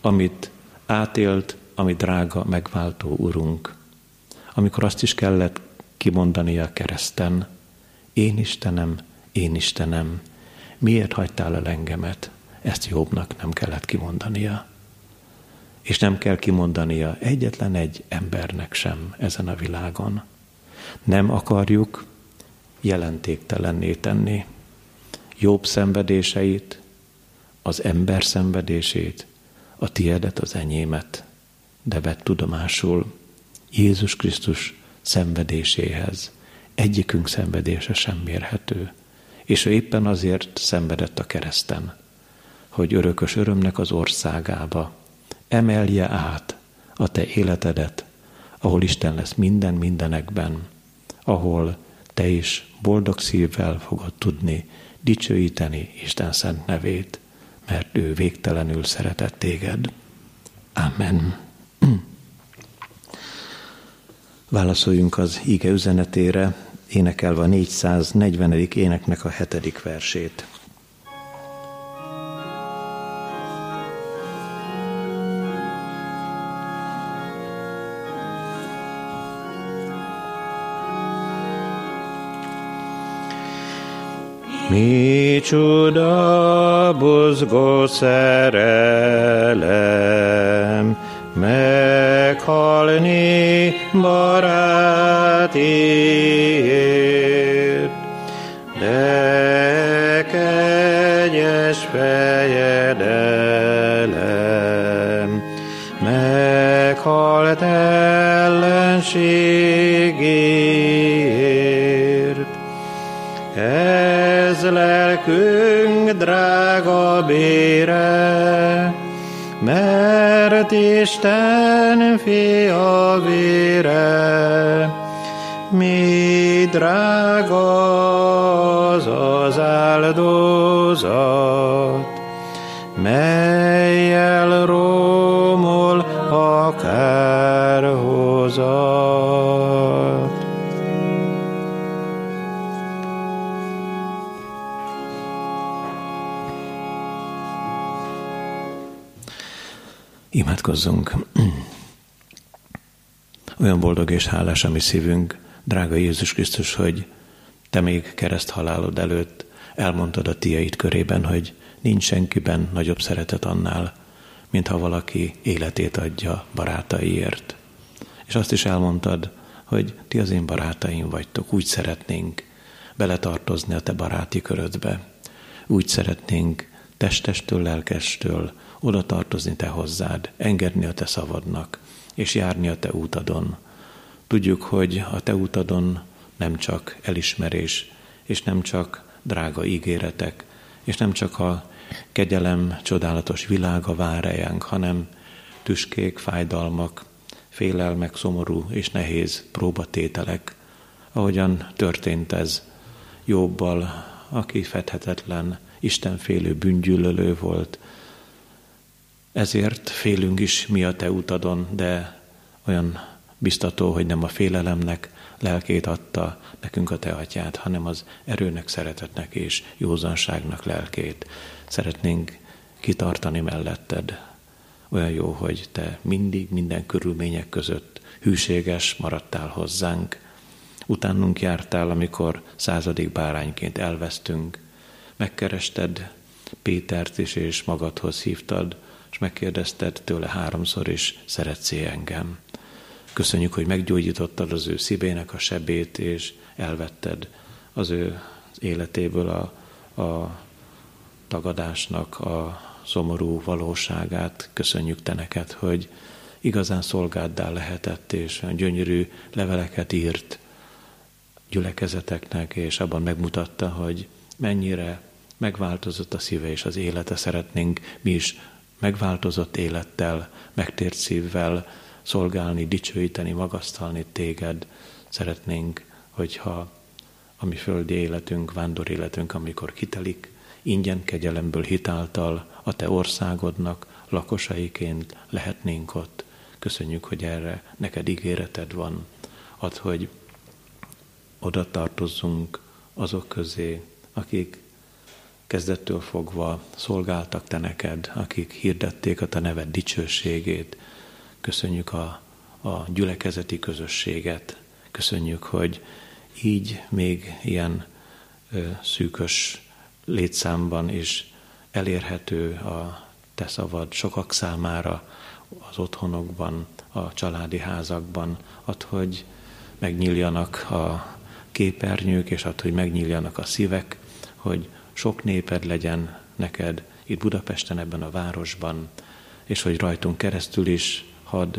amit átélt, ami drága, megváltó Urunk, amikor azt is kellett kimondani a kereszten, én Istenem, én Istenem, miért hagytál el engemet? Ezt jobbnak nem kellett kimondania. És nem kell kimondania egyetlen egy embernek sem ezen a világon. Nem akarjuk jelentéktelenné tenni jobb szenvedéseit, az ember szenvedését, a tiedet, az enyémet, de vett tudomásul Jézus Krisztus szenvedéséhez. Egyikünk szenvedése sem mérhető. És ő éppen azért szenvedett a kereszten, hogy örökös örömnek az országába emelje át a te életedet, ahol Isten lesz minden mindenekben, ahol te is boldog szívvel fogod tudni dicsőíteni Isten szent nevét, mert ő végtelenül szeretett téged. Amen. Válaszoljunk az íge üzenetére, énekelve a 440. éneknek a hetedik versét. Micsoda buzgó szerelem, meghalni barátért. De kegyes fejedelem, meghalt ellenségért. Ez lelkünk drága bére, mert Isten fia vére, mi drága az az áldozat, melyel Imádkozzunk. Olyan boldog és hálás a mi szívünk, drága Jézus Krisztus, hogy te még kereszt halálod előtt elmondtad a tiait körében, hogy nincs senkiben nagyobb szeretet annál, mint ha valaki életét adja barátaiért. És azt is elmondtad, hogy ti az én barátaim vagytok, úgy szeretnénk beletartozni a te baráti körödbe. Úgy szeretnénk testestől, lelkestől oda tartozni te hozzád, engedni a te szavadnak, és járni a te útadon. Tudjuk, hogy a te útadon nem csak elismerés, és nem csak drága ígéretek, és nem csak a kegyelem csodálatos világa vár rejánk, hanem tüskék, fájdalmak, félelmek, szomorú és nehéz próbatételek, ahogyan történt ez Jobbal, aki fedhetetlen, Istenfélő bűngyűlölő volt. Ezért félünk is mi a te utadon, de olyan biztató, hogy nem a félelemnek lelkét adta nekünk a te atyád, hanem az erőnek, szeretetnek és józanságnak lelkét. Szeretnénk kitartani melletted. Olyan jó, hogy te mindig, minden körülmények között hűséges maradtál hozzánk. Utánunk jártál, amikor századik bárányként elvesztünk. Megkerested Pétert is, és magadhoz hívtad, megkérdezted tőle háromszor is, szeretsz engem. Köszönjük, hogy meggyógyítottad az ő szívének a sebét, és elvetted az ő életéből a, a tagadásnak a szomorú valóságát. Köszönjük te neked, hogy igazán szolgáddá lehetett, és gyönyörű leveleket írt gyülekezeteknek, és abban megmutatta, hogy mennyire megváltozott a szíve és az élete. Szeretnénk mi is megváltozott élettel, megtért szívvel szolgálni, dicsőíteni, magasztalni téged. Szeretnénk, hogyha ami földi életünk, vándor életünk, amikor kitelik, ingyen kegyelemből hitáltal a Te országodnak lakosaiként lehetnénk ott. Köszönjük, hogy erre neked ígéreted van. Ad, hogy oda tartozzunk azok közé, akik kezdettől fogva szolgáltak te neked, akik hirdették a te neved dicsőségét. Köszönjük a, a gyülekezeti közösséget. Köszönjük, hogy így még ilyen ö, szűkös létszámban is elérhető a te szavad sokak számára az otthonokban, a családi házakban, ad, hogy megnyíljanak a képernyők, és ad, hogy megnyíljanak a szívek, hogy sok néped legyen neked itt Budapesten, ebben a városban, és hogy rajtunk keresztül is hadd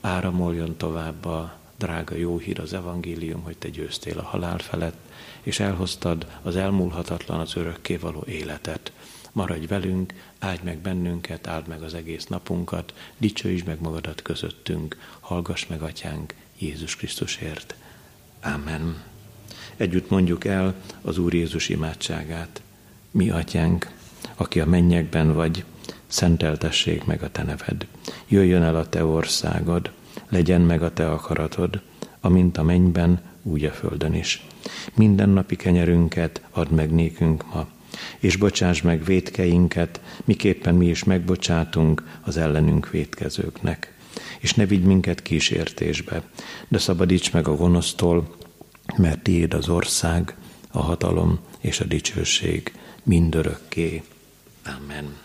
áramoljon tovább a drága jó hír, az evangélium, hogy te győztél a halál felett, és elhoztad az elmúlhatatlan, az örökkévaló életet. Maradj velünk, áldj meg bennünket, áld meg az egész napunkat, dicsőítsd meg magadat közöttünk, hallgass meg, Atyánk, Jézus Krisztusért. Amen. Együtt mondjuk el az Úr Jézus imádságát. Mi, Atyánk, aki a mennyekben vagy, szenteltessék meg a Te neved. Jöjjön el a Te országod, legyen meg a Te akaratod, amint a mennyben, úgy a földön is. Minden napi kenyerünket add meg nékünk ma, és bocsáss meg védkeinket, miképpen mi is megbocsátunk az ellenünk védkezőknek. És ne vigy minket kísértésbe, de szabadíts meg a gonosztól, mert tiéd az ország, a hatalom és a dicsőség mindörökké. Amen.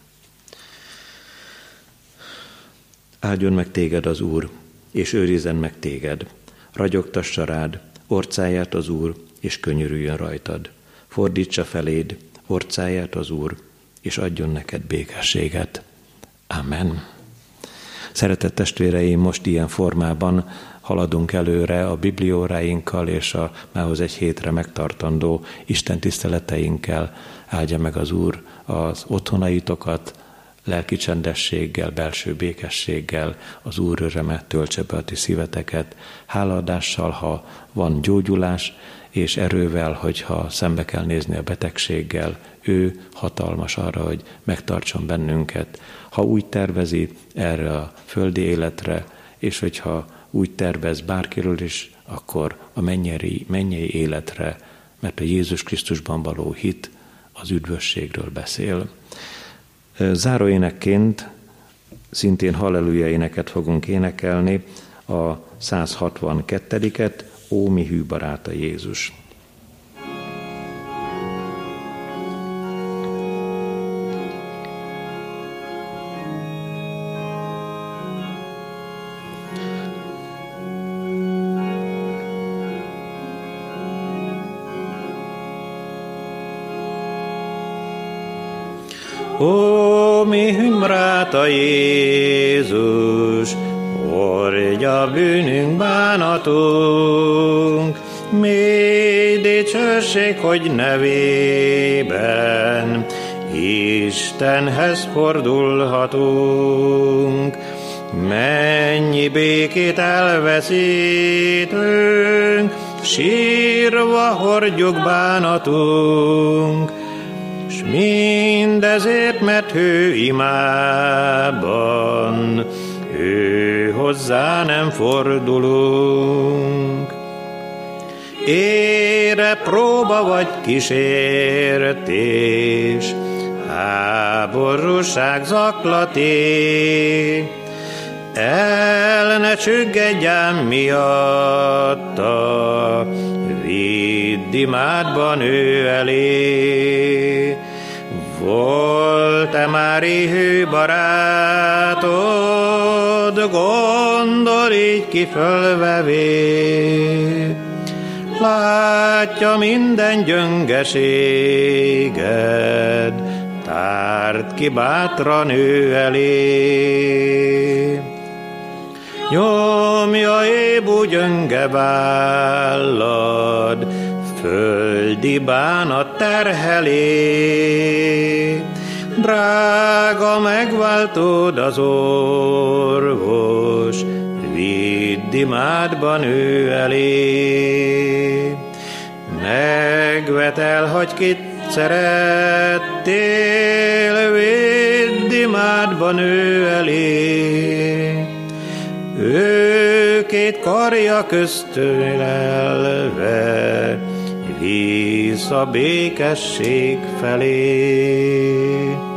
Áldjon meg téged az Úr, és őrizzen meg téged. Ragyogtassa rád, orcáját az Úr, és könyörüljön rajtad. Fordítsa feléd, orcáját az Úr, és adjon neked békességet. Amen. Szeretett testvéreim, most ilyen formában haladunk előre a biblióráinkkal és a mához egy hétre megtartandó Isten tiszteleteinkkel. Áldja meg az Úr az otthonaitokat, lelki csendességgel, belső békességgel az Úr öröme töltse be a ti szíveteket, hálaadással, ha van gyógyulás, és erővel, hogyha szembe kell nézni a betegséggel, ő hatalmas arra, hogy megtartson bennünket. Ha úgy tervezi erre a földi életre, és hogyha úgy tervez bárkiről is, akkor a mennyei, mennyei életre, mert a Jézus Krisztusban való hit az üdvösségről beszél. Záróénekként szintén halleluja éneket fogunk énekelni, a 162-et, Ó mi hű baráta Jézus. Ó, mi hümráta Jézus, hordja bűnünk bánatunk, mi dicsőség, hogy nevében Istenhez fordulhatunk. Mennyi békét elveszítünk, sírva hordjuk bánatunk, mindezért, mert ő imában, ő hozzá nem fordulunk. Ére próba vagy kísértés, háborúság zaklaté, el ne csüggedj miatta, vidd imádban ő elé. Volt-e már éhő barátod, gondol így ki fölvevé. Látja minden gyöngeséged, tárt ki bátran ő elé. Nyomja ébú gyönge vállad, földi bánat terhelé. Drága megváltod az orvos, vidd imádban ő elé. Megvetel, hogy kit szerettél, védd imádban ő elé. Ő két karja köztölelve, víz a békesség felé.